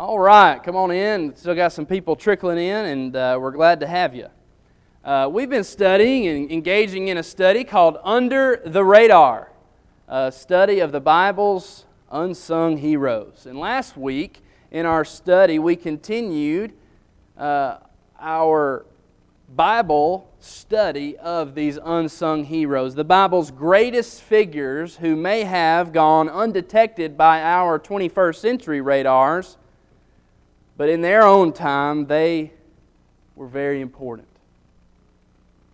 All right, come on in. Still got some people trickling in, and uh, we're glad to have you. Uh, we've been studying and engaging in a study called Under the Radar, a study of the Bible's unsung heroes. And last week in our study, we continued uh, our Bible study of these unsung heroes, the Bible's greatest figures who may have gone undetected by our 21st century radars but in their own time, they were very important.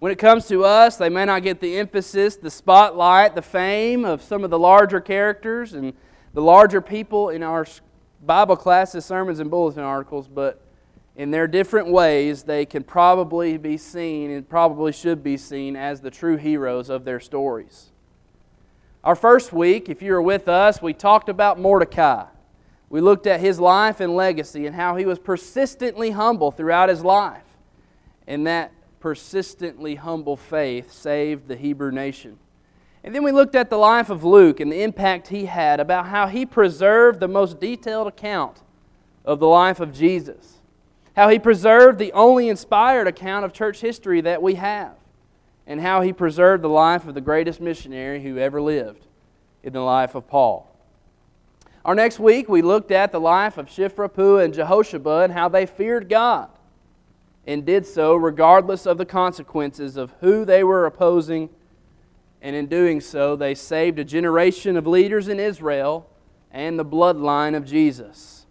When it comes to us, they may not get the emphasis, the spotlight, the fame of some of the larger characters and the larger people in our Bible classes, sermons, and bulletin articles, but in their different ways, they can probably be seen and probably should be seen as the true heroes of their stories. Our first week, if you were with us, we talked about Mordecai. We looked at his life and legacy and how he was persistently humble throughout his life. And that persistently humble faith saved the Hebrew nation. And then we looked at the life of Luke and the impact he had about how he preserved the most detailed account of the life of Jesus. How he preserved the only inspired account of church history that we have. And how he preserved the life of the greatest missionary who ever lived in the life of Paul. Our next week, we looked at the life of Shiphrah, Puah, and Jehoshaphat and how they feared God and did so regardless of the consequences of who they were opposing. And in doing so, they saved a generation of leaders in Israel and the bloodline of Jesus.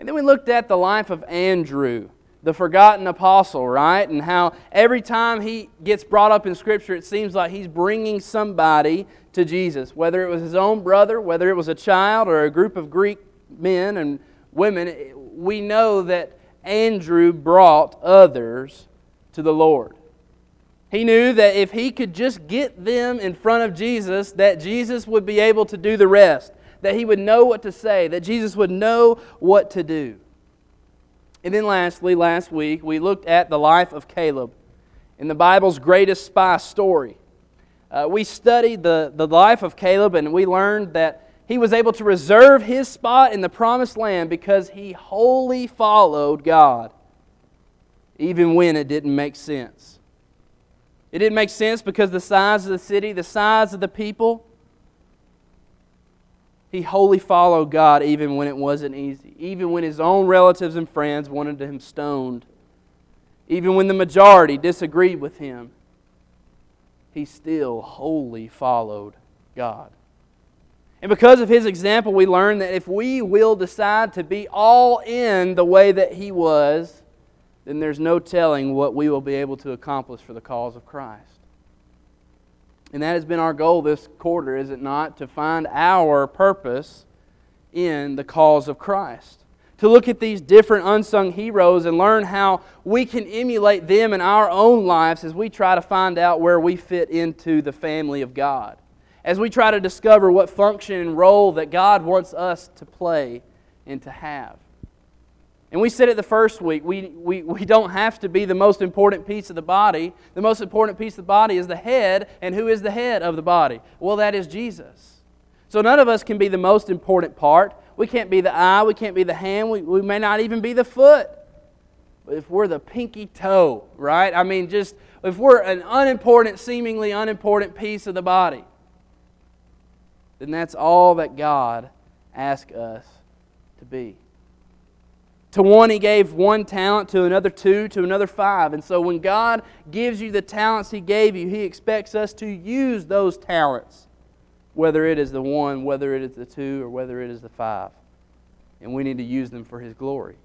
And then we looked at the life of Andrew, the forgotten apostle, right? And how every time he gets brought up in Scripture, it seems like he's bringing somebody to Jesus, whether it was his own brother, whether it was a child or a group of Greek men and women, we know that Andrew brought others to the Lord. He knew that if he could just get them in front of Jesus, that Jesus would be able to do the rest, that he would know what to say, that Jesus would know what to do. And then lastly, last week, we looked at the life of Caleb in the Bible's greatest spy story uh, we studied the, the life of Caleb and we learned that he was able to reserve his spot in the promised land because he wholly followed God, even when it didn't make sense. It didn't make sense because the size of the city, the size of the people. He wholly followed God even when it wasn't easy, even when his own relatives and friends wanted him stoned, even when the majority disagreed with him he still wholly followed God. And because of his example, we learn that if we will decide to be all in the way that he was, then there's no telling what we will be able to accomplish for the cause of Christ. And that has been our goal this quarter, is it not? To find our purpose in the cause of Christ to look at these different unsung heroes and learn how we can emulate them in our own lives as we try to find out where we fit into the family of God. As we try to discover what function and role that God wants us to play and to have. And we said it the first week, we, we, we don't have to be the most important piece of the body. The most important piece of the body is the head, and who is the head of the body? Well, that is Jesus. So none of us can be the most important part. We can't be the eye. We can't be the hand. We, we may not even be the foot. If we're the pinky toe, right? I mean, just if we're an unimportant, seemingly unimportant piece of the body, then that's all that God asks us to be. To one, he gave one talent, to another two, to another five. And so when God gives you the talents he gave you, he expects us to use those talents whether it is the one, whether it is the two, or whether it is the five. And we need to use them for His glory.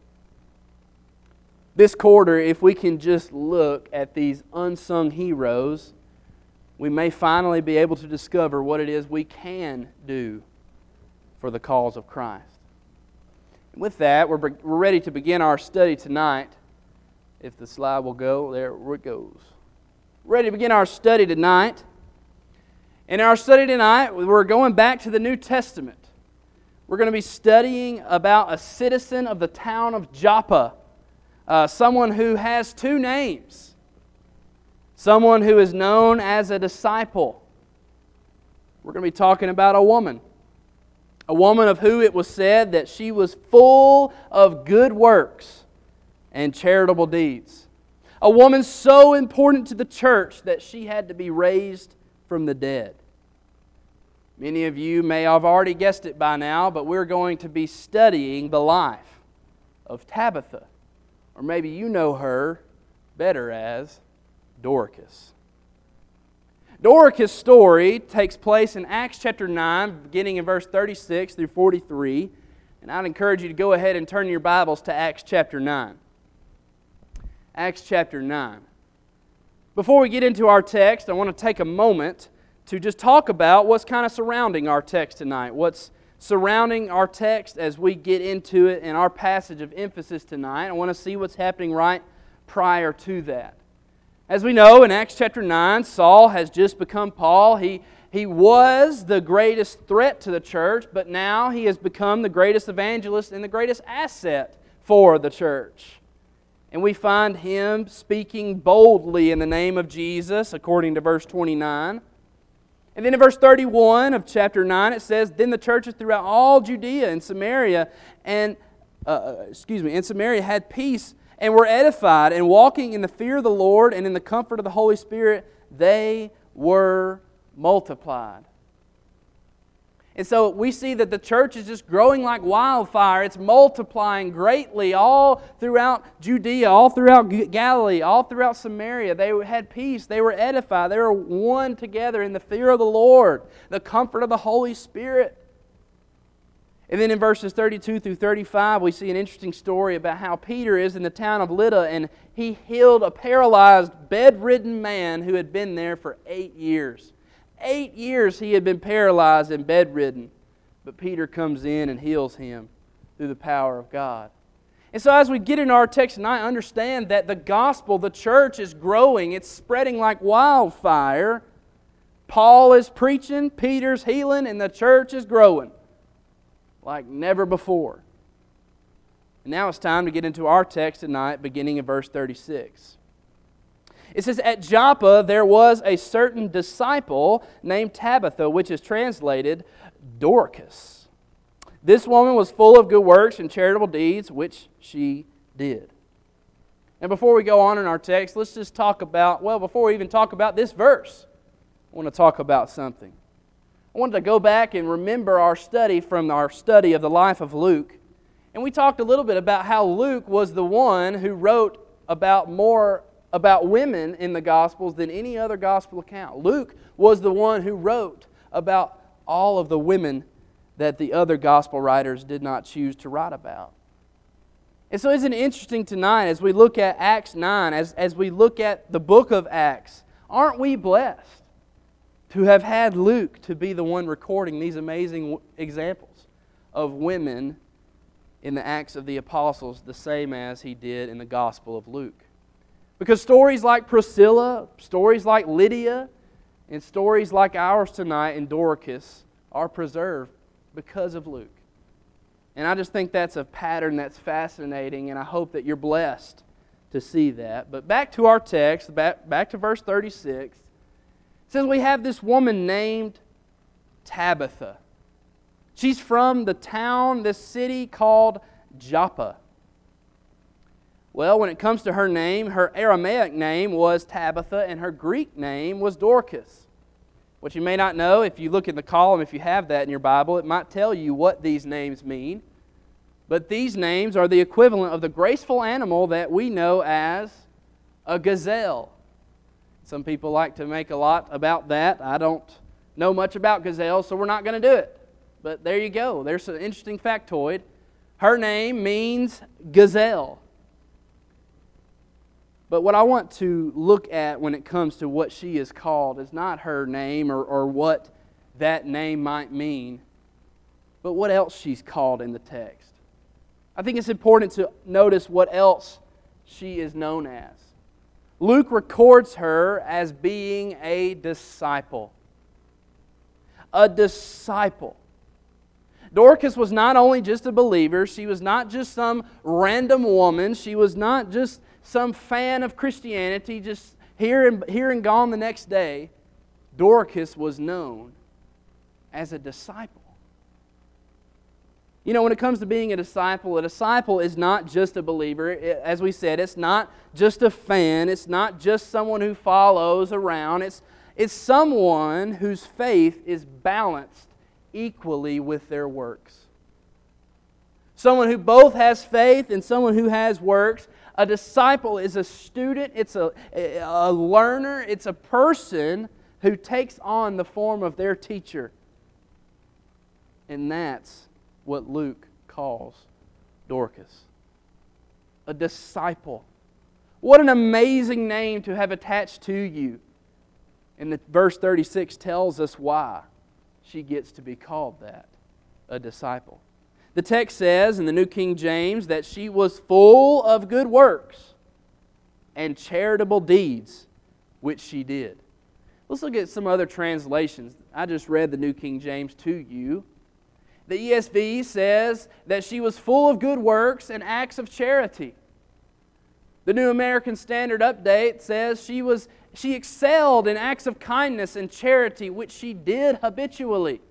This quarter, if we can just look at these unsung heroes, we may finally be able to discover what it is we can do for the cause of Christ. And with that, we're, we're ready to begin our study tonight. If the slide will go, there it goes. Ready to begin our study tonight. In our study tonight, we're going back to the New Testament. We're going to be studying about a citizen of the town of Joppa, uh, someone who has two names, someone who is known as a disciple. We're going to be talking about a woman, A woman of who it was said that she was full of good works and charitable deeds. A woman so important to the church that she had to be raised from the dead. Many of you may have already guessed it by now, but we're going to be studying the life of Tabitha. Or maybe you know her better as Dorcas. Dorcas' story takes place in Acts chapter 9, beginning in verse 36 through 43. And I'd encourage you to go ahead and turn your Bibles to Acts chapter 9. Acts chapter 9. Before we get into our text, I want to take a moment to just talk about what's kind of surrounding our text tonight. What's surrounding our text as we get into it in our passage of emphasis tonight. I want to see what's happening right prior to that. As we know, in Acts chapter 9, Saul has just become Paul. He, he was the greatest threat to the church, but now he has become the greatest evangelist and the greatest asset for the church. And we find him speaking boldly in the name of Jesus, according to verse 29. And then in verse 31 of chapter 9, it says, Then the churches throughout all Judea and Samaria and, uh, uh, excuse me, in Samaria had peace and were edified, and walking in the fear of the Lord and in the comfort of the Holy Spirit, they were multiplied. And so we see that the church is just growing like wildfire. It's multiplying greatly all throughout Judea, all throughout Galilee, all throughout Samaria. They had peace. They were edified. They were one together in the fear of the Lord, the comfort of the Holy Spirit. And then in verses 32 through 35, we see an interesting story about how Peter is in the town of Lydda and he healed a paralyzed, bedridden man who had been there for eight years. Eight years he had been paralyzed and bedridden, but Peter comes in and heals him through the power of God. And so, as we get in our text tonight, understand that the gospel, the church is growing, it's spreading like wildfire. Paul is preaching, Peter's healing, and the church is growing like never before. And now it's time to get into our text tonight, beginning in verse 36. It says, At Joppa there was a certain disciple named Tabitha, which is translated Dorcas. This woman was full of good works and charitable deeds, which she did. And before we go on in our text, let's just talk about, well, before we even talk about this verse, I want to talk about something. I wanted to go back and remember our study from our study of the life of Luke. And we talked a little bit about how Luke was the one who wrote about more about women in the Gospels than any other Gospel account. Luke was the one who wrote about all of the women that the other Gospel writers did not choose to write about. And so, isn't it interesting tonight as we look at Acts 9, as, as we look at the book of Acts, aren't we blessed to have had Luke to be the one recording these amazing examples of women in the Acts of the Apostles, the same as he did in the Gospel of Luke? Because stories like Priscilla, stories like Lydia, and stories like ours tonight in Dorcas are preserved because of Luke. And I just think that's a pattern that's fascinating, and I hope that you're blessed to see that. But back to our text, back, back to verse 36. It says, We have this woman named Tabitha. She's from the town, this city called Joppa. Well, when it comes to her name, her Aramaic name was Tabitha, and her Greek name was Dorcas. What you may not know, if you look in the column, if you have that in your Bible, it might tell you what these names mean. But these names are the equivalent of the graceful animal that we know as a gazelle. Some people like to make a lot about that. I don't know much about gazelles, so we're not going to do it. But there you go. There's an interesting factoid. Her name means gazelle. But what I want to look at when it comes to what she is called is not her name or, or what that name might mean, but what else she's called in the text. I think it's important to notice what else she is known as. Luke records her as being a disciple. A disciple. Dorcas was not only just a believer, she was not just some random woman, she was not just some fan of Christianity, just here and, here and gone the next day, Dorcas was known as a disciple. You know, when it comes to being a disciple, a disciple is not just a believer. As we said, it's not just a fan, it's not just someone who follows around. It's, it's someone whose faith is balanced equally with their works. Someone who both has faith and someone who has works. A disciple is a student, it's a, a learner, it's a person who takes on the form of their teacher. And that's what Luke calls Dorcas a disciple. What an amazing name to have attached to you. And the verse 36 tells us why she gets to be called that a disciple. The text says in the New King James that she was full of good works and charitable deeds, which she did. Let's look at some other translations. I just read the New King James to you. The ESV says that she was full of good works and acts of charity. The New American Standard Update says she, was, she excelled in acts of kindness and charity, which she did habitually.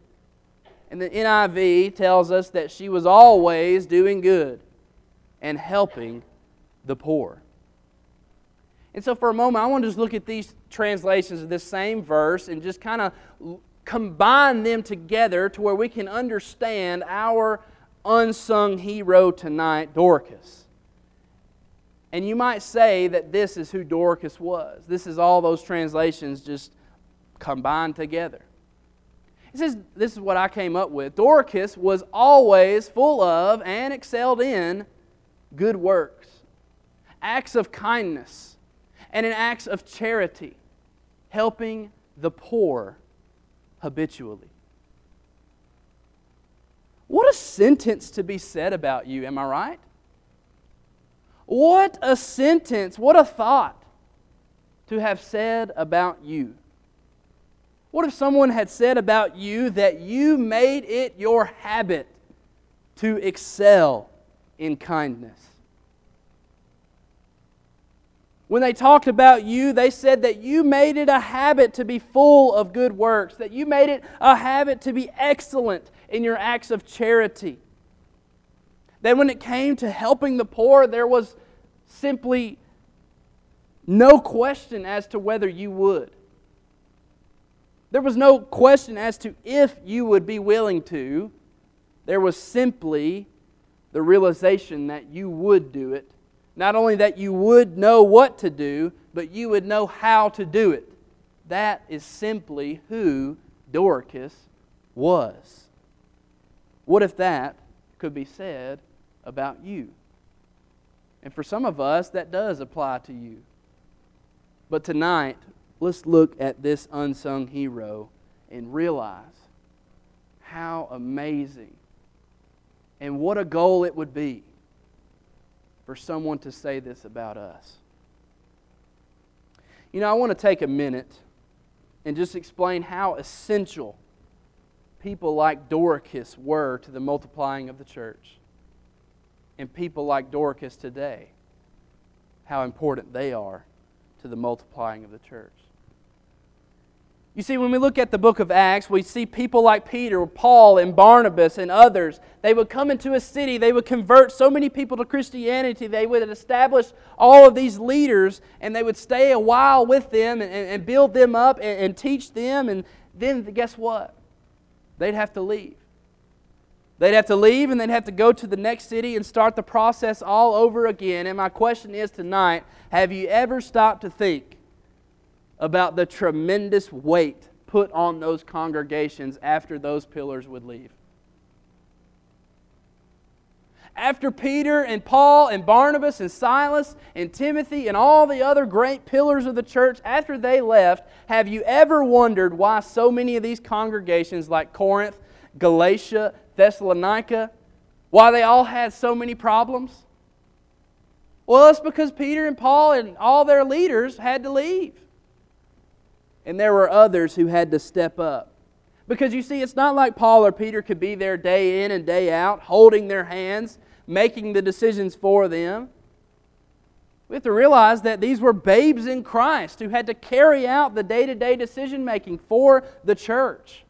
And the NIV tells us that she was always doing good and helping the poor. And so, for a moment, I want to just look at these translations of this same verse and just kind of combine them together to where we can understand our unsung hero tonight, Dorcas. And you might say that this is who Dorcas was. This is all those translations just combined together. It says, this is what I came up with. Dorcas was always full of and excelled in good works, acts of kindness, and in acts of charity, helping the poor habitually. What a sentence to be said about you, am I right? What a sentence, what a thought to have said about you. What if someone had said about you that you made it your habit to excel in kindness? When they talked about you, they said that you made it a habit to be full of good works, that you made it a habit to be excellent in your acts of charity. That when it came to helping the poor, there was simply no question as to whether you would. There was no question as to if you would be willing to. There was simply the realization that you would do it not only that you would know what to do, but you would know how to do it. That is simply who Dorcas was. What if that could be said about you? And for some of us, that does apply to you. But tonight, let's look at this unsung hero and realize how amazing and what a goal it would be for someone to say this about us. You know, I want to take a minute and just explain how essential people like Dorcas were to the multiplying of the church. And people like Dorcas today, how important they are to the multiplying of the church. You see, when we look at the book of Acts, we see people like Peter, Paul, and Barnabas, and others. They would come into a city, they would convert so many people to Christianity, they would establish all of these leaders, and they would stay a while with them and, and build them up and, and teach them. And then, guess what? They'd have to leave. They'd have to leave and they'd have to go to the next city and start the process all over again. And my question is tonight have you ever stopped to think? About the tremendous weight put on those congregations after those pillars would leave. After Peter and Paul and Barnabas and Silas and Timothy and all the other great pillars of the church, after they left, have you ever wondered why so many of these congregations, like Corinth, Galatia, Thessalonica, why they all had so many problems? Well, it's because Peter and Paul and all their leaders had to leave and there were others who had to step up. Because you see, it's not like Paul or Peter could be there day in and day out, holding their hands, making the decisions for them. We have to realize that these were babes in Christ who had to carry out the day to day decision making for the church.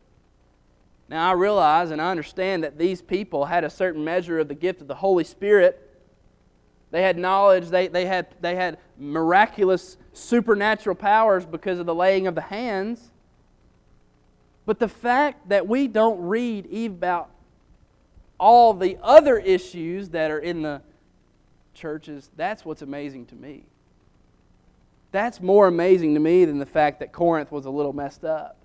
Now, I realize and I understand that these people had a certain measure of the gift of the Holy Spirit. They had knowledge, they, they, had, they had miraculous supernatural powers because of the laying of the hands. But the fact that we don't read about all the other issues that are in the churches, that's what's amazing to me. That's more amazing to me than the fact that Corinth was a little messed up.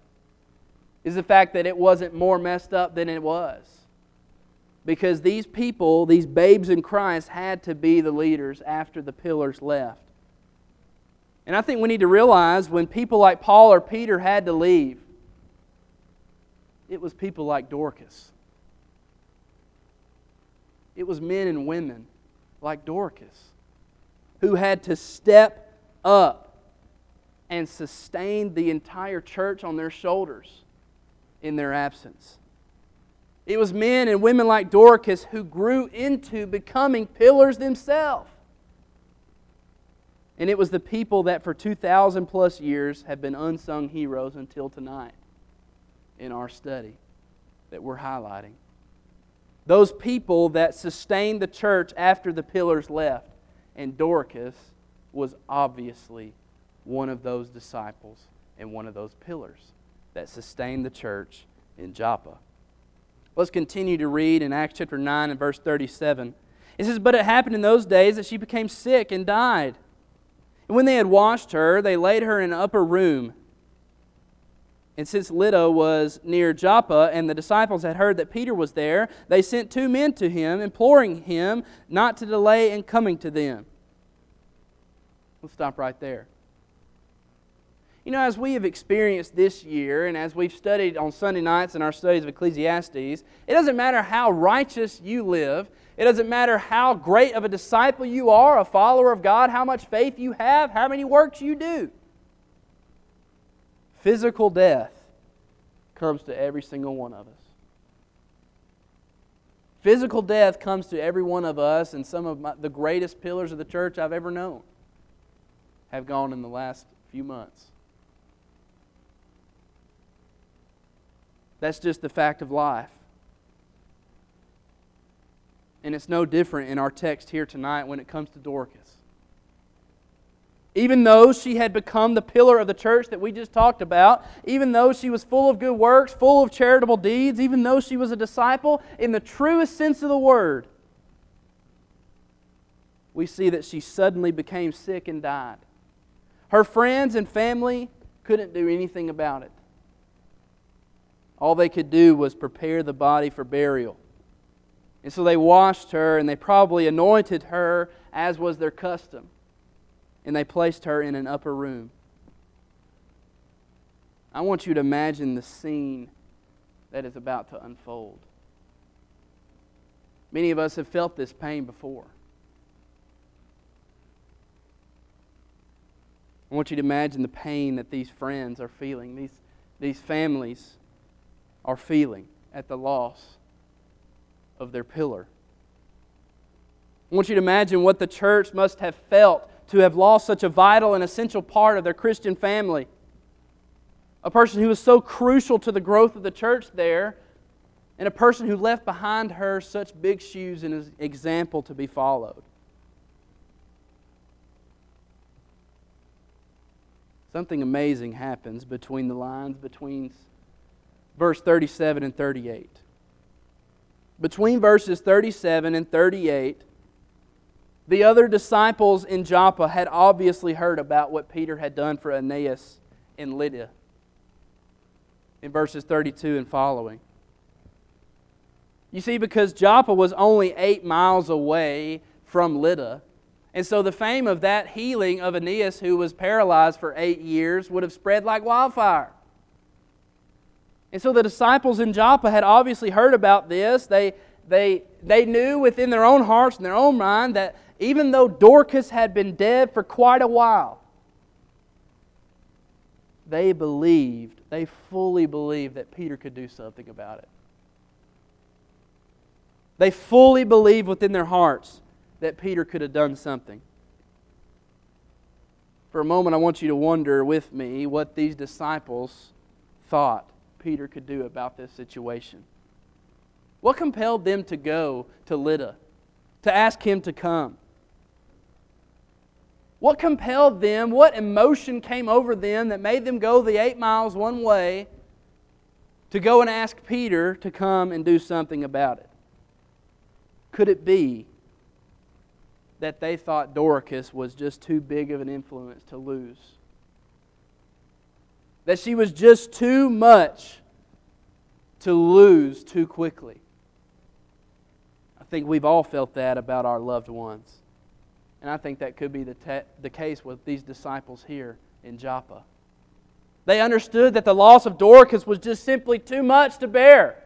Is the fact that it wasn't more messed up than it was. Because these people, these babes in Christ, had to be the leaders after the pillars left. And I think we need to realize when people like Paul or Peter had to leave, it was people like Dorcas. It was men and women like Dorcas who had to step up and sustain the entire church on their shoulders in their absence. It was men and women like Dorcas who grew into becoming pillars themselves. And it was the people that for 2,000 plus years have been unsung heroes until tonight in our study that we're highlighting. Those people that sustained the church after the pillars left. And Dorcas was obviously one of those disciples and one of those pillars that sustained the church in Joppa. Let's continue to read in Acts chapter 9 and verse 37. It says, But it happened in those days that she became sick and died. And when they had washed her, they laid her in an upper room and since Lydda was near Joppa, and the disciples had heard that Peter was there, they sent two men to him, imploring him not to delay in coming to them. Let's stop right there. You know, as we have experienced this year, and as we've studied on Sunday nights in our studies of Ecclesiastes, it doesn't matter how righteous you live, it doesn't matter how great of a disciple you are, a follower of God, how much faith you have, how many works you do. Physical death comes to every single one of us. Physical death comes to every one of us, and some of my, the greatest pillars of the church I've ever known have gone in the last few months. That's just the fact of life. And it's no different in our text here tonight when it comes to Dorcas. Even though she had become the pillar of the church that we just talked about, even though she was full of good works, full of charitable deeds, even though she was a disciple in the truest sense of the word, we see that she suddenly became sick and died. Her friends and family couldn't do anything about it. All they could do was prepare the body for burial. And so they washed her and they probably anointed her as was their custom and they placed her in an upper room. I want you to imagine the scene that is about to unfold. Many of us have felt this pain before. I want you to imagine the pain that these friends are feeling, these, these families are feeling at the loss of their pillar. I want you to imagine what the church must have felt to have lost such a vital and essential part of their Christian family. A person who was so crucial to the growth of the church there, and a person who left behind her such big shoes and an example to be followed. Something amazing happens between the lines, between verse 37 and 38. Between verses 37 and 38, the other disciples in Joppa had obviously heard about what Peter had done for Aeneas and Lydda in verses 32 and following. You see, because Joppa was only eight miles away from Lydda, and so the fame of that healing of Aeneas, who was paralyzed for eight years, would have spread like wildfire. And so the disciples in Joppa had obviously heard about this. They, they, they knew within their own hearts and their own mind that even though Dorcas had been dead for quite a while, they believed, they fully believed that Peter could do something about it. They fully believed within their hearts that Peter could have done something. For a moment, I want you to wonder with me what these disciples thought Peter could do about this situation? What compelled them to go to Lydda, to ask him to come? What compelled them? What emotion came over them that made them go the eight miles one way to go and ask Peter to come and do something about it? Could it be that they thought Dorcas was just too big of an influence to lose? That she was just too much to lose too quickly? I think we've all felt that about our loved ones. And I think that could be the, te- the case with these disciples here in Joppa. They understood that the loss of Dorcas was just simply too much to bear,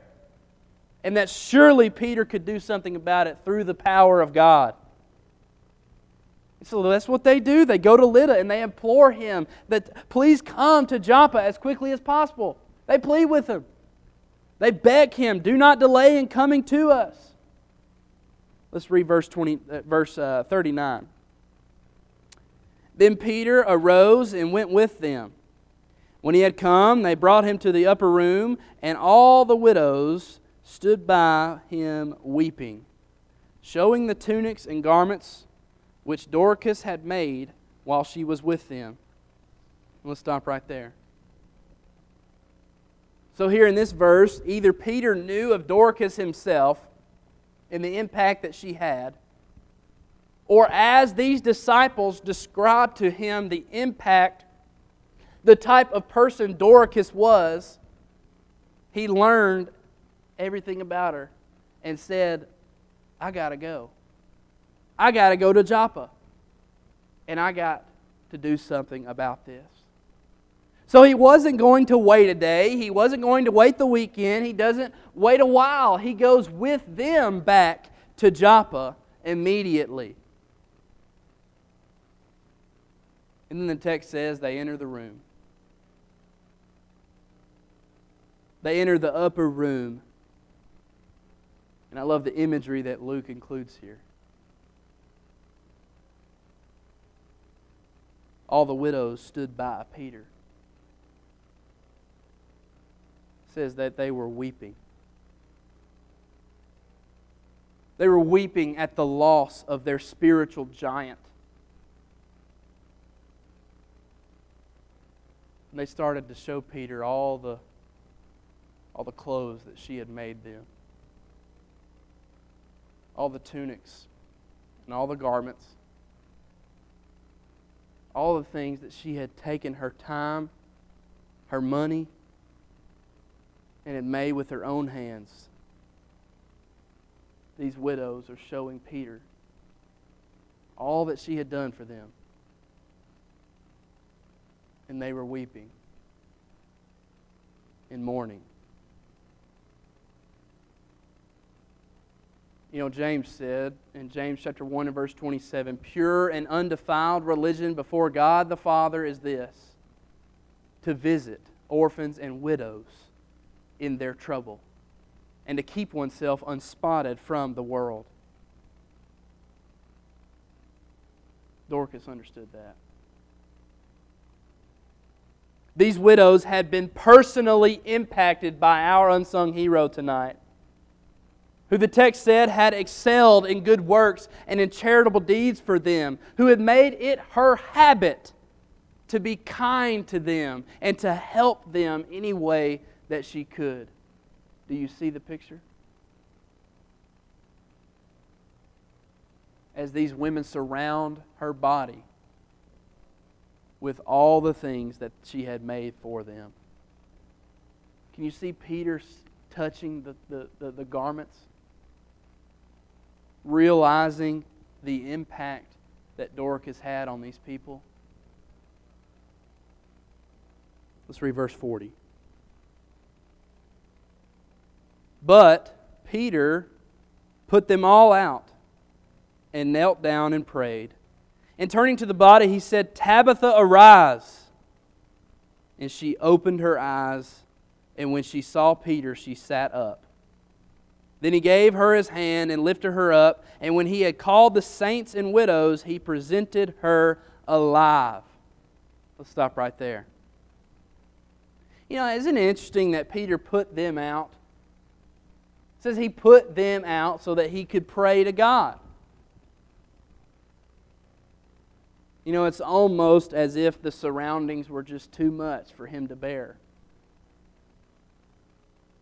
and that surely Peter could do something about it through the power of God. So that's what they do. They go to Lydda and they implore him that please come to Joppa as quickly as possible. They plead with him. They beg him, do not delay in coming to us. Let's read verse, 20, uh, verse uh, 39. Then Peter arose and went with them. When he had come, they brought him to the upper room, and all the widows stood by him weeping, showing the tunics and garments which Dorcas had made while she was with them. Let's stop right there. So, here in this verse, either Peter knew of Dorcas himself and the impact that she had, or as these disciples described to him the impact, the type of person Dorcas was, he learned everything about her and said, I got to go. I got to go to Joppa. And I got to do something about this. So he wasn't going to wait a day. He wasn't going to wait the weekend. He doesn't wait a while. He goes with them back to Joppa immediately. And then the text says they enter the room. They enter the upper room. And I love the imagery that Luke includes here. All the widows stood by Peter. says that they were weeping. They were weeping at the loss of their spiritual giant. And they started to show Peter all the, all the clothes that she had made them, all the tunics and all the garments, all the things that she had taken her time, her money, and had made with her own hands. These widows are showing Peter all that she had done for them. And they were weeping and mourning. You know, James said in James chapter 1 and verse 27 pure and undefiled religion before God the Father is this to visit orphans and widows in their trouble and to keep oneself unspotted from the world. Dorcas understood that. These widows had been personally impacted by our unsung hero tonight, who the text said had excelled in good works and in charitable deeds for them, who had made it her habit to be kind to them and to help them any way that she could. Do you see the picture? As these women surround her body with all the things that she had made for them. Can you see Peter touching the, the, the, the garments? Realizing the impact that Dorcas had on these people? Let's read verse 40. But Peter put them all out and knelt down and prayed. And turning to the body, he said, Tabitha, arise. And she opened her eyes, and when she saw Peter, she sat up. Then he gave her his hand and lifted her up, and when he had called the saints and widows, he presented her alive. Let's stop right there. You know, isn't it interesting that Peter put them out? It says he put them out so that he could pray to God. You know, it's almost as if the surroundings were just too much for him to bear.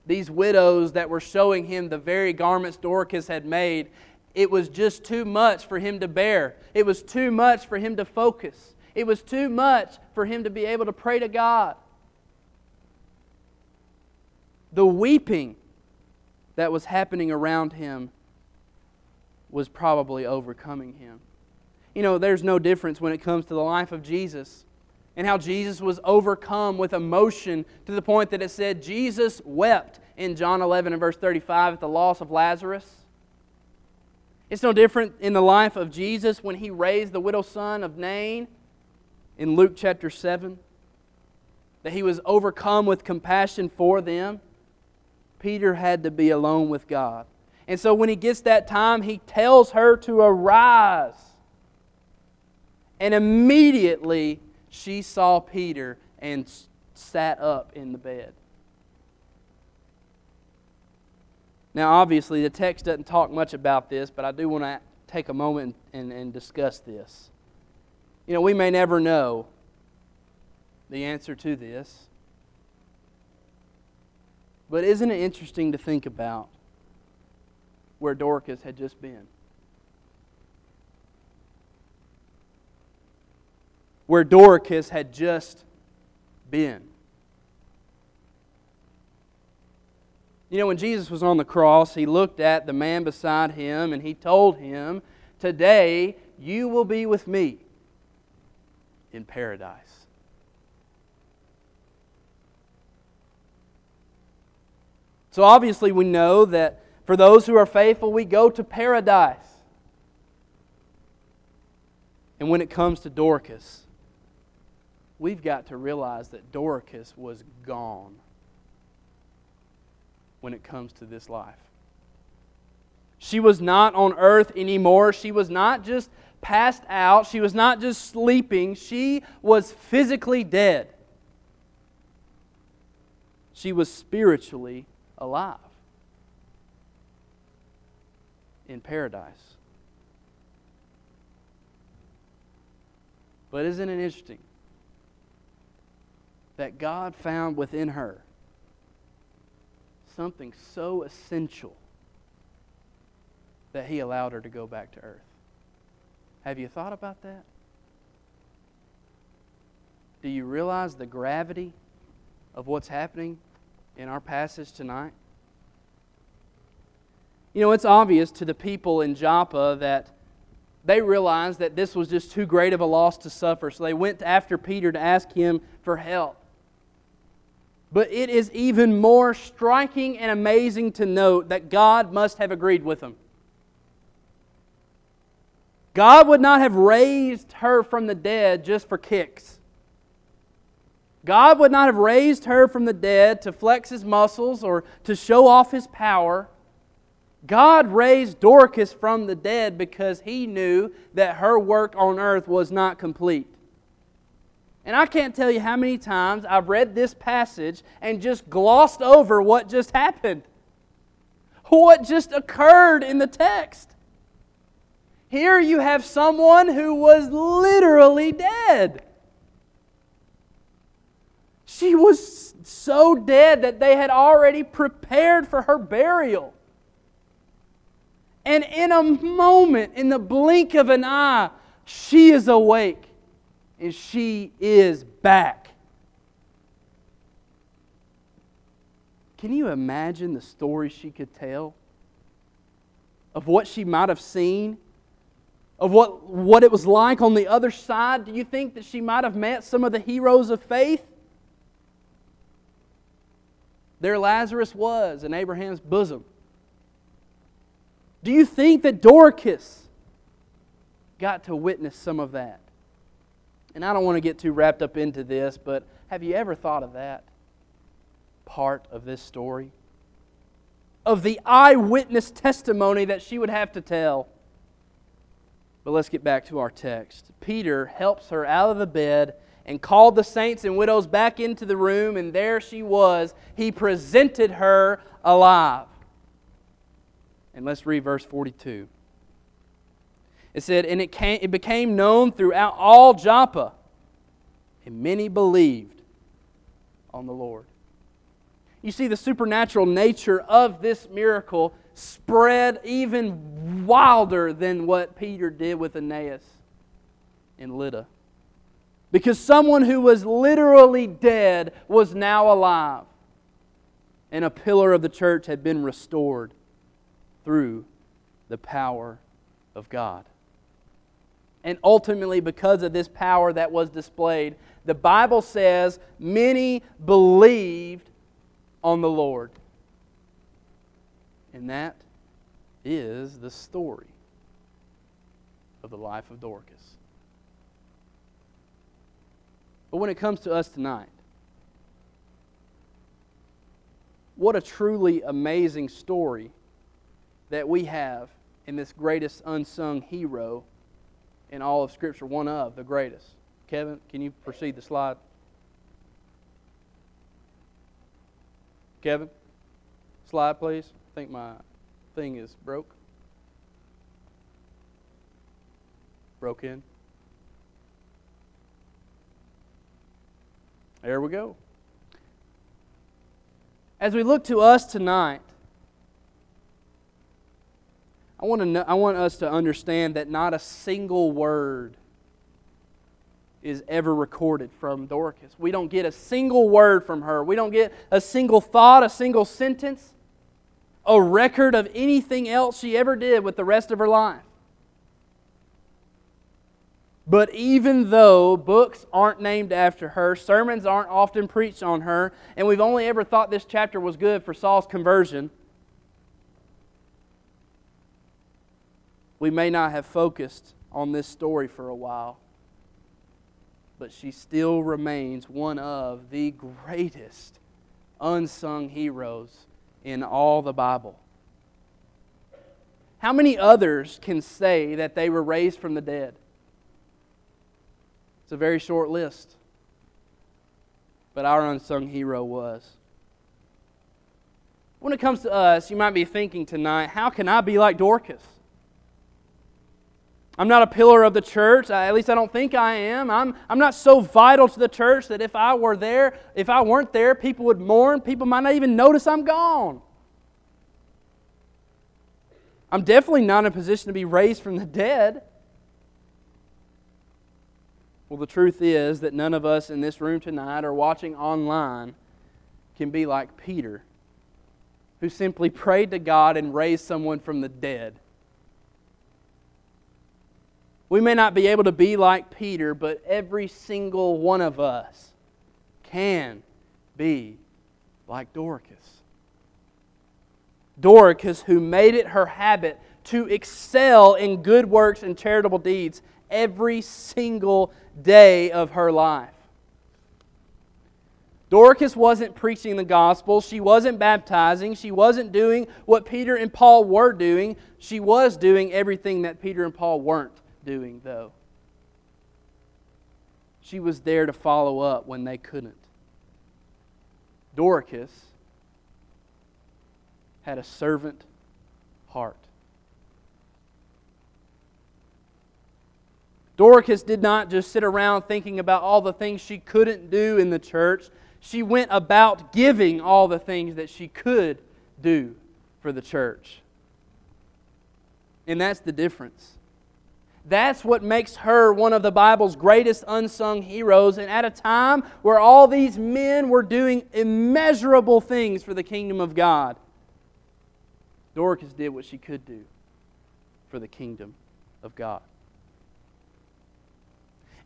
These widows that were showing him the very garments Dorcas had made, it was just too much for him to bear. It was too much for him to focus. It was too much for him to be able to pray to God. The weeping that was happening around him was probably overcoming him. You know, there's no difference when it comes to the life of Jesus and how Jesus was overcome with emotion to the point that it said Jesus wept in John 11 and verse 35 at the loss of Lazarus. It's no different in the life of Jesus when he raised the widow's son of Nain in Luke chapter 7, that he was overcome with compassion for them. Peter had to be alone with God. And so when he gets that time, he tells her to arise. And immediately she saw Peter and sat up in the bed. Now, obviously, the text doesn't talk much about this, but I do want to take a moment and, and discuss this. You know, we may never know the answer to this, but isn't it interesting to think about where Dorcas had just been? Where Dorcas had just been. You know, when Jesus was on the cross, he looked at the man beside him and he told him, Today you will be with me in paradise. So obviously, we know that for those who are faithful, we go to paradise. And when it comes to Dorcas, we've got to realize that Dorcas was gone when it comes to this life. She was not on earth anymore. She was not just passed out. She was not just sleeping. She was physically dead. She was spiritually alive in paradise. But isn't it interesting that God found within her something so essential that He allowed her to go back to earth. Have you thought about that? Do you realize the gravity of what's happening in our passage tonight? You know, it's obvious to the people in Joppa that they realized that this was just too great of a loss to suffer, so they went after Peter to ask him for help. But it is even more striking and amazing to note that God must have agreed with them. God would not have raised her from the dead just for kicks. God would not have raised her from the dead to flex his muscles or to show off his power. God raised Dorcas from the dead because he knew that her work on earth was not complete. And I can't tell you how many times I've read this passage and just glossed over what just happened, what just occurred in the text. Here you have someone who was literally dead. She was so dead that they had already prepared for her burial. And in a moment, in the blink of an eye, she is awake and she is back. Can you imagine the story she could tell of what she might have seen? Of what, what it was like on the other side? Do you think that she might have met some of the heroes of faith? There Lazarus was in Abraham's bosom. Do you think that Dorcas got to witness some of that? And I don't want to get too wrapped up into this, but have you ever thought of that part of this story? Of the eyewitness testimony that she would have to tell. But let's get back to our text. Peter helps her out of the bed and called the saints and widows back into the room, and there she was. He presented her alive. And let's read verse 42. It said, And it, came, it became known throughout all Joppa, and many believed on the Lord. You see, the supernatural nature of this miracle spread even wilder than what Peter did with Aeneas in Lydda. Because someone who was literally dead was now alive, and a pillar of the church had been restored through the power of God. And ultimately, because of this power that was displayed, the Bible says many believed on the Lord. And that is the story of the life of Dorcas. But when it comes to us tonight, what a truly amazing story that we have in this greatest unsung hero in all of Scripture, one of the greatest. Kevin, can you proceed the slide? Kevin, slide, please. I think my thing is broke. Broke in. There we go. As we look to us tonight, I want, to know, I want us to understand that not a single word is ever recorded from Dorcas. We don't get a single word from her. We don't get a single thought, a single sentence, a record of anything else she ever did with the rest of her life. But even though books aren't named after her, sermons aren't often preached on her, and we've only ever thought this chapter was good for Saul's conversion, we may not have focused on this story for a while, but she still remains one of the greatest unsung heroes in all the Bible. How many others can say that they were raised from the dead? It's a very short list. But our unsung hero was. When it comes to us, you might be thinking tonight, how can I be like Dorcas? I'm not a pillar of the church. At least I don't think I am. I'm, I'm not so vital to the church that if I were there, if I weren't there, people would mourn. People might not even notice I'm gone. I'm definitely not in a position to be raised from the dead. Well, the truth is that none of us in this room tonight or watching online can be like Peter, who simply prayed to God and raised someone from the dead. We may not be able to be like Peter, but every single one of us can be like Dorcas. Dorcas, who made it her habit to excel in good works and charitable deeds every single day of her life. Dorcas wasn't preaching the gospel. She wasn't baptizing. She wasn't doing what Peter and Paul were doing. She was doing everything that Peter and Paul weren't doing, though. She was there to follow up when they couldn't. Dorcas had a servant heart. Dorcas did not just sit around thinking about all the things she couldn't do in the church. She went about giving all the things that she could do for the church. And that's the difference. That's what makes her one of the Bible's greatest unsung heroes. And at a time where all these men were doing immeasurable things for the kingdom of God, Dorcas did what she could do for the kingdom of God.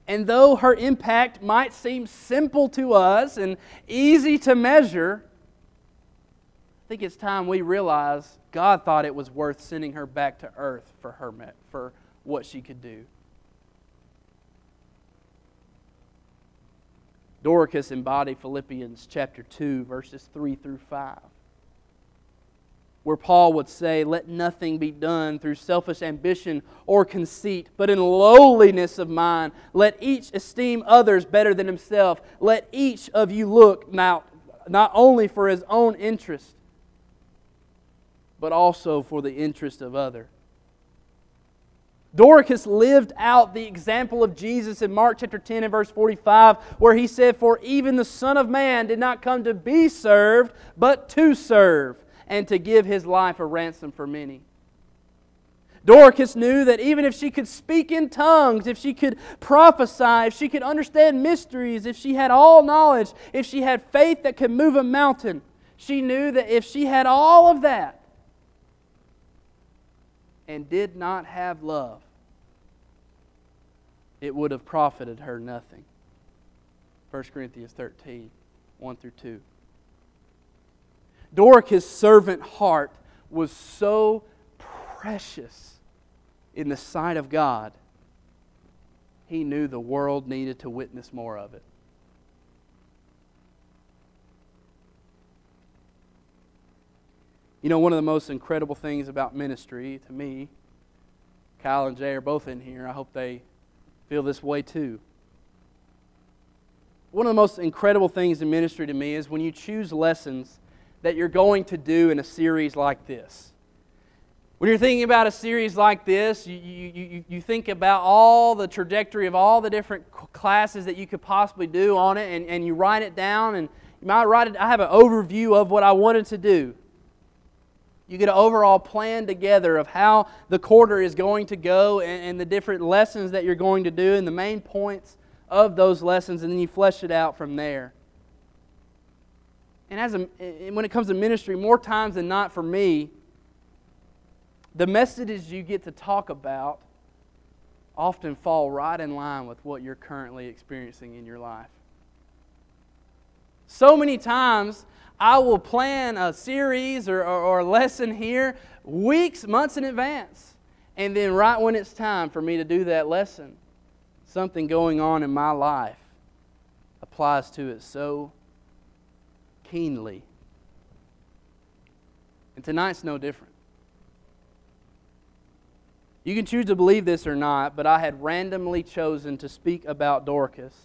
And though her impact might seem simple to us and easy to measure, I think it's time we realize God thought it was worth sending her back to earth for her for what she could do. Dorcas embodied Philippians chapter 2 verses 3 through 5. where Paul would say, Let nothing be done through selfish ambition or conceit, but in lowliness of mind. Let each esteem others better than himself. Let each of you look now not only for his own interest, but also for the interest of others. Dorcas lived out the example of Jesus in Mark chapter 10 and verse 45, where he said, For even the Son of Man did not come to be served, but to serve and to give his life a ransom for many. Dorcas knew that even if she could speak in tongues, if she could prophesy, if she could understand mysteries, if she had all knowledge, if she had faith that could move a mountain, she knew that if she had all of that and did not have love, it would have profited her nothing. 1 Corinthians 13, 1 through 2. Dorcas' servant heart was so precious in the sight of God, he knew the world needed to witness more of it. You know, one of the most incredible things about ministry to me, Kyle and Jay are both in here. I hope they feel this way too. One of the most incredible things in ministry to me is when you choose lessons that you're going to do in a series like this. When you're thinking about a series like this, you, you, you, think about all the trajectory of all the different classes that you could possibly do on it, and, and you write it down. And you might write it, I have an overview of what I wanted to do. You get an overall plan together of how the quarter is going to go and, and the different lessons that you're going to do and the main points of those lessons, and then you flesh it out from there. And as a, when it comes to ministry, more times than not for me, the messages you get to talk about often fall right in line with what you're currently experiencing in your life. So many times, I will plan a series or, or, or, a lesson here weeks, months in advance. And then, right when it's time for me to do that lesson, something going on in my life applies to it so keenly. And tonight's no different. You can choose to believe this or not, but I had randomly chosen to speak about Dorcas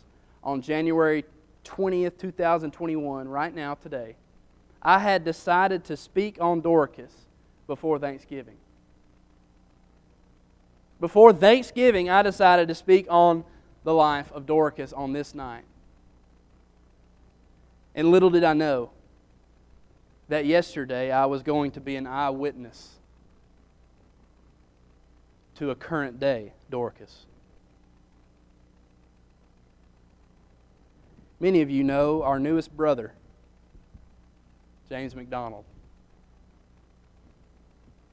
on January 20th, 2021, right now, today. I had decided to speak on Dorcas before Thanksgiving. Before Thanksgiving, I decided to speak on the life of Dorcas on this night. And little did I know that yesterday I was going to be an eyewitness to a current day Dorcas. Many of you know our newest brother, James McDonald.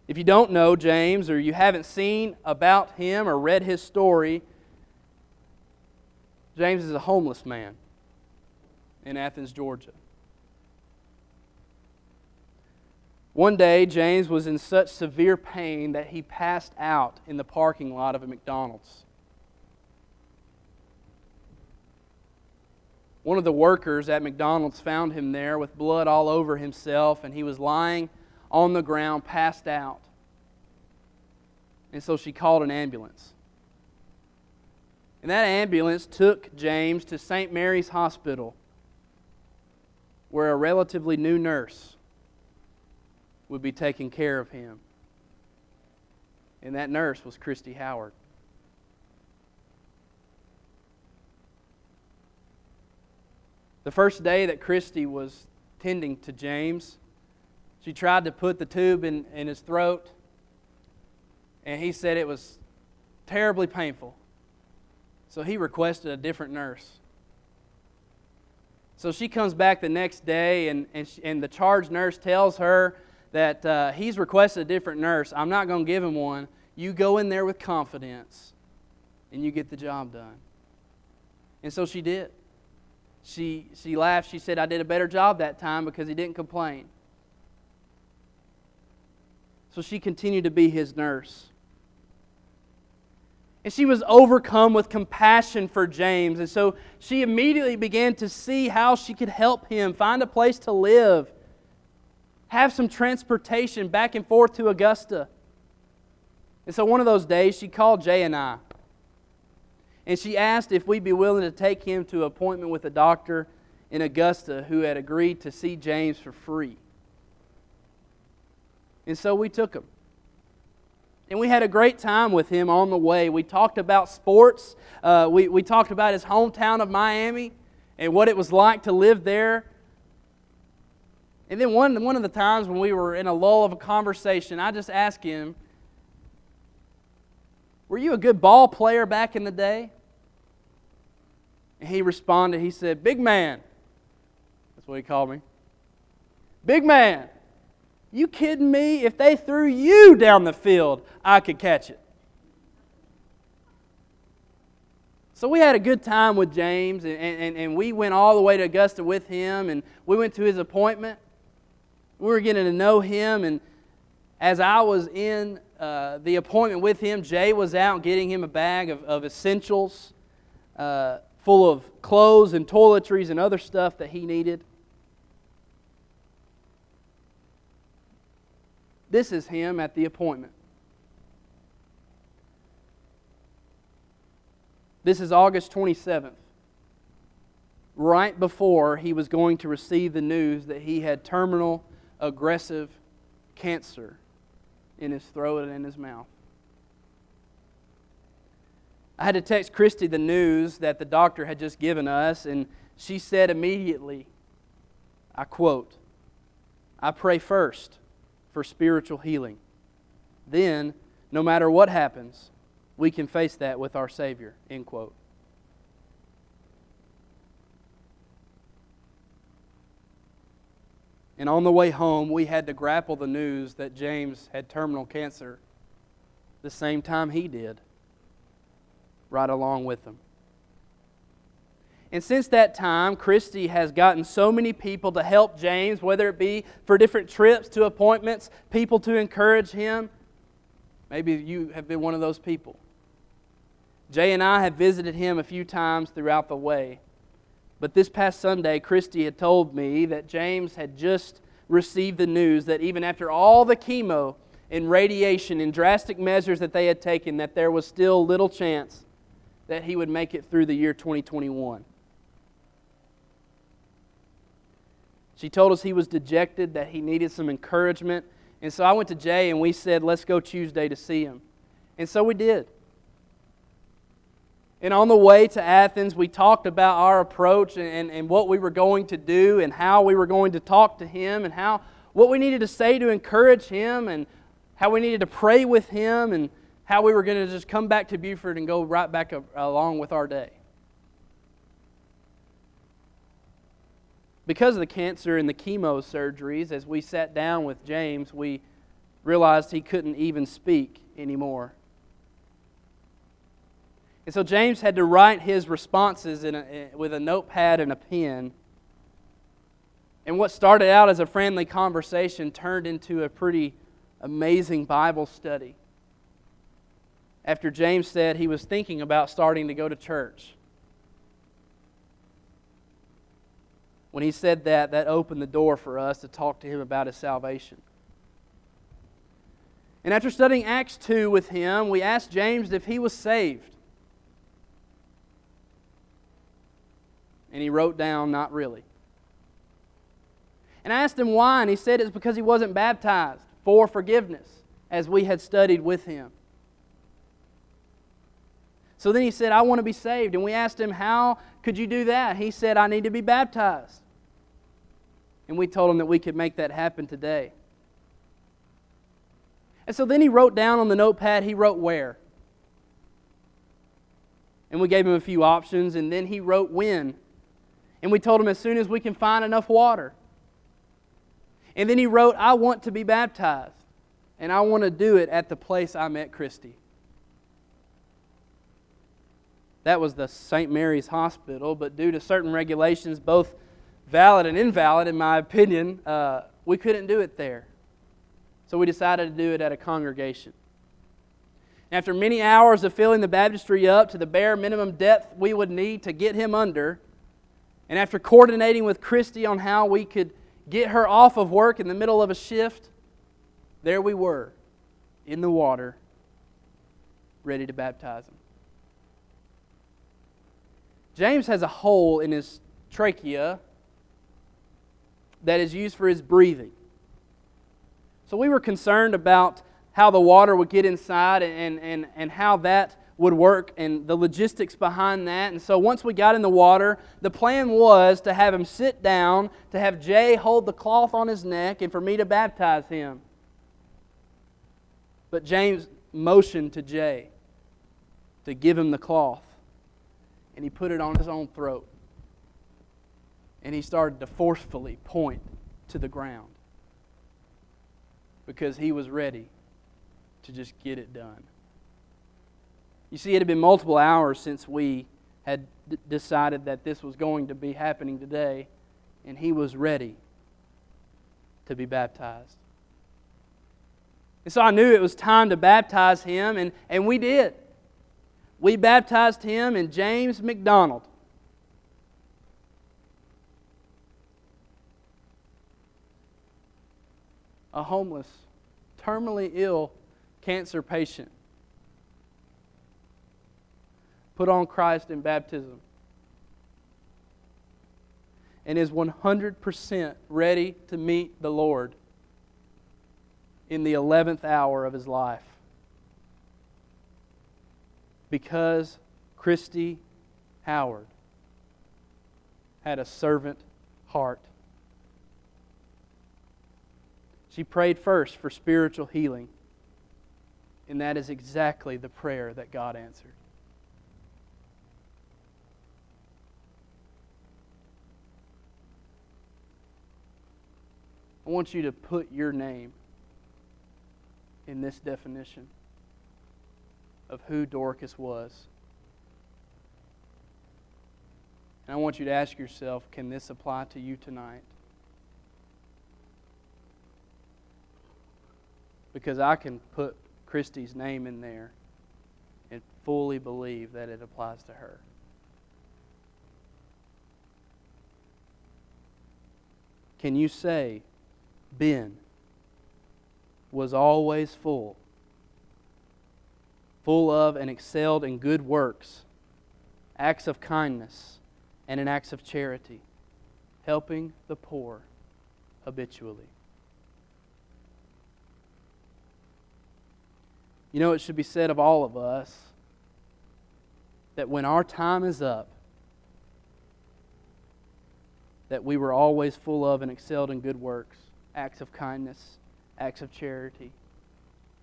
If you don't know James or you haven't seen about him or read his story, James is a homeless man in Athens, Georgia. One day, James was in such severe pain that he passed out in the parking lot of a McDonald's. One of the workers at McDonald's found him there with blood all over himself, and he was lying on the ground, passed out. And so she called an ambulance. And that ambulance took James to St. Mary's Hospital where a relatively new nurse would be taking care of him. And that nurse was Christy Howard. The first day that Christy was tending to James, she tried to put the tube in, in his throat, and he said it was terribly painful. So he requested a different nurse. So she comes back the next day, and, and, she, and the charge nurse tells her that uh, he's requested a different nurse. I'm not going to give him one. You go in there with confidence, and you get the job done. And so she did. She, she laughed. She said, I did a better job that time because he didn't complain. So she continued to be his nurse. And she was overcome with compassion for James. And so she immediately began to see how she could help him find a place to live, have some transportation back and forth to Augusta. And so one of those days, she called Jay and I. And she asked if we'd be willing to take him to an appointment with a doctor in Augusta who had agreed to see James for free. And so we took him. And we had a great time with him on the way. We talked about sports. Uh, we, we talked about his hometown of Miami and what it was like to live there. And then one, one of the times when we were in a lull of a conversation, I just asked him, Were you a good ball player back in the day? And he responded, He said, Big man. That's what he called me. Big man. You kidding me? If they threw you down the field, I could catch it. So we had a good time with James, and, and, and we went all the way to Augusta with him, and we went to his appointment. We were getting to know him, and as I was in uh, the appointment with him, Jay was out getting him a bag of, of essentials uh, full of clothes and toiletries and other stuff that he needed. This is him at the appointment. This is August 27th, right before he was going to receive the news that he had terminal aggressive cancer in his throat and in his mouth. I had to text Christy the news that the doctor had just given us, and she said immediately, I quote, I pray first for spiritual healing. Then, no matter what happens, we can face that with our Savior. End quote. And on the way home, we had to grapple the news that James had terminal cancer the same time he did, right along with them. And since that time, Christy has gotten so many people to help James, whether it be for different trips to appointments, people to encourage him. Maybe you have been one of those people. Jay and I have visited him a few times throughout the way. But this past Sunday, Christy had told me that James had just received the news that even after all the chemo and radiation and drastic measures that they had taken, that there was still little chance that he would make it through the year 2021. She told us he was dejected, that he needed some encouragement. And so I went to Jay and we said, let's go Tuesday to see him. And so we did. And on the way to Athens, we talked about our approach and, and, and, what we were going to do and how we were going to talk to him and how what we needed to say to encourage him and how we needed to pray with him and how we were going to just come back to Buford and go right back along with our day. Because of the cancer and the chemo surgeries, as we sat down with James, we realized he couldn't even speak anymore. And so James had to write his responses a, with a notepad and a pen. And what started out as a friendly conversation turned into a pretty amazing Bible study. After James said he was thinking about starting to go to church. When he said that, that opened the door for us to talk to him about his salvation. And after studying Acts 2 with him, we asked James if he was saved. And he wrote down, Not really. And I asked him why, and he said it's because he wasn't baptized for forgiveness, as we had studied with him. So then he said, I want to be saved. And we asked him, How could you do that? He said, I need to be baptized. And we told him that we could make that happen today. And so then he wrote down on the notepad, he wrote where. And we gave him a few options, and then he wrote when. And we told him as soon as we can find enough water. And then he wrote, I want to be baptized. And I want to do it at the place I met Christy. That was the St. Mary's Hospital, but due to certain regulations, both valid and invalid, in my opinion, uh, we couldn't do it there. So we decided to do it at a congregation. After many hours of filling the baptistry up to the bare minimum depth we would need to get him under, and after coordinating with Christy on how we could get her off of work in the middle of a shift, there we were in the water, ready to baptize him. James has a hole in his trachea that is used for his breathing. So we were concerned about how the water would get inside and, and, and how that would work and the logistics behind that. And so once we got in the water, the plan was to have him sit down, to have Jay hold the cloth on his neck, and for me to baptize him. But James motioned to Jay to give him the cloth, and he put it on his own throat. And he started to forcefully point to the ground because he was ready to just get it done. You see, it had been multiple hours since we had d- decided that this was going to be happening today, and he was ready to be baptized. And so I knew it was time to baptize him, and, and we did. We baptized him in James McDonald. A homeless, terminally ill cancer patient put on Christ in baptism and is 100% ready to meet the Lord in the 11th hour of his life. Because Christy Howard had a servant heart. She prayed first for spiritual healing, and that is exactly the prayer that God answered. I want you to put your name in this definition of who Dorcas was. And I want you to ask yourself can this apply to you tonight? Because I can put Christy's name in there and fully believe that it applies to her. Can you say, Ben was always full, full of and excelled in good works, acts of kindness, and in acts of charity, helping the poor habitually. You know, it should be said of all of us that when our time is up, that we were always full of and excelled in good works acts of kindness, acts of charity,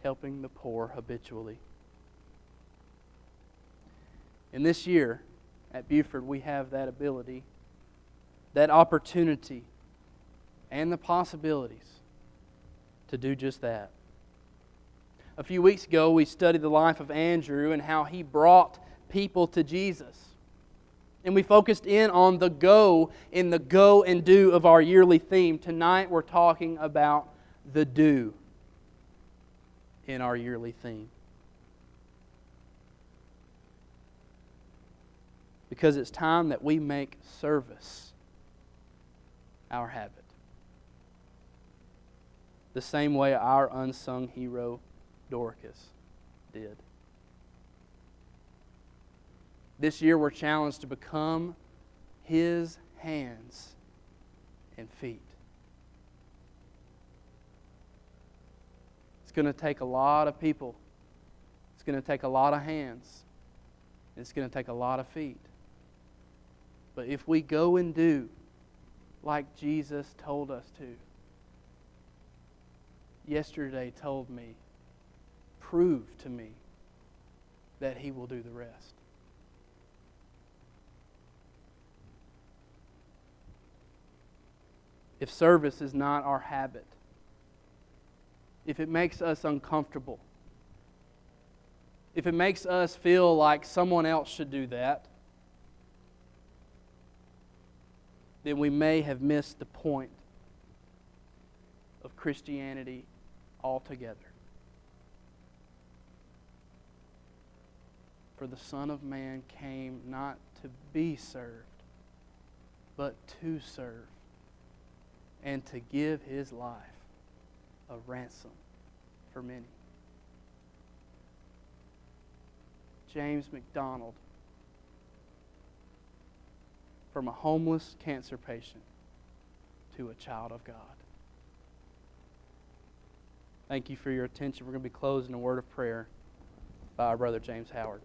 helping the poor habitually. In this year at Buford, we have that ability, that opportunity, and the possibilities to do just that. A few weeks ago, we studied the life of Andrew and how he brought people to Jesus. And we focused in on the go in the go and do of our yearly theme. Tonight we're talking about the do in our yearly theme. Because it's time that we make service our habit. The same way our unsung hero Dorcas did. This year, we're challenged to become His hands and feet. It's going to take a lot of people, it's going to take a lot of hands, it's going to take a lot of feet. But if we go and do like Jesus told us to, yesterday told me, prove to me that He will do the rest. if service is not our habit, if it makes us uncomfortable, if it makes us feel like someone else should do that, then we may have missed the point of Christianity altogether. For the Son of Man came not to be served, but to serve and to give his life a ransom for many. James McDonald, from a homeless cancer patient to a child of God. Thank you for your attention. We're going to be closing a word of prayer by our brother James Howard.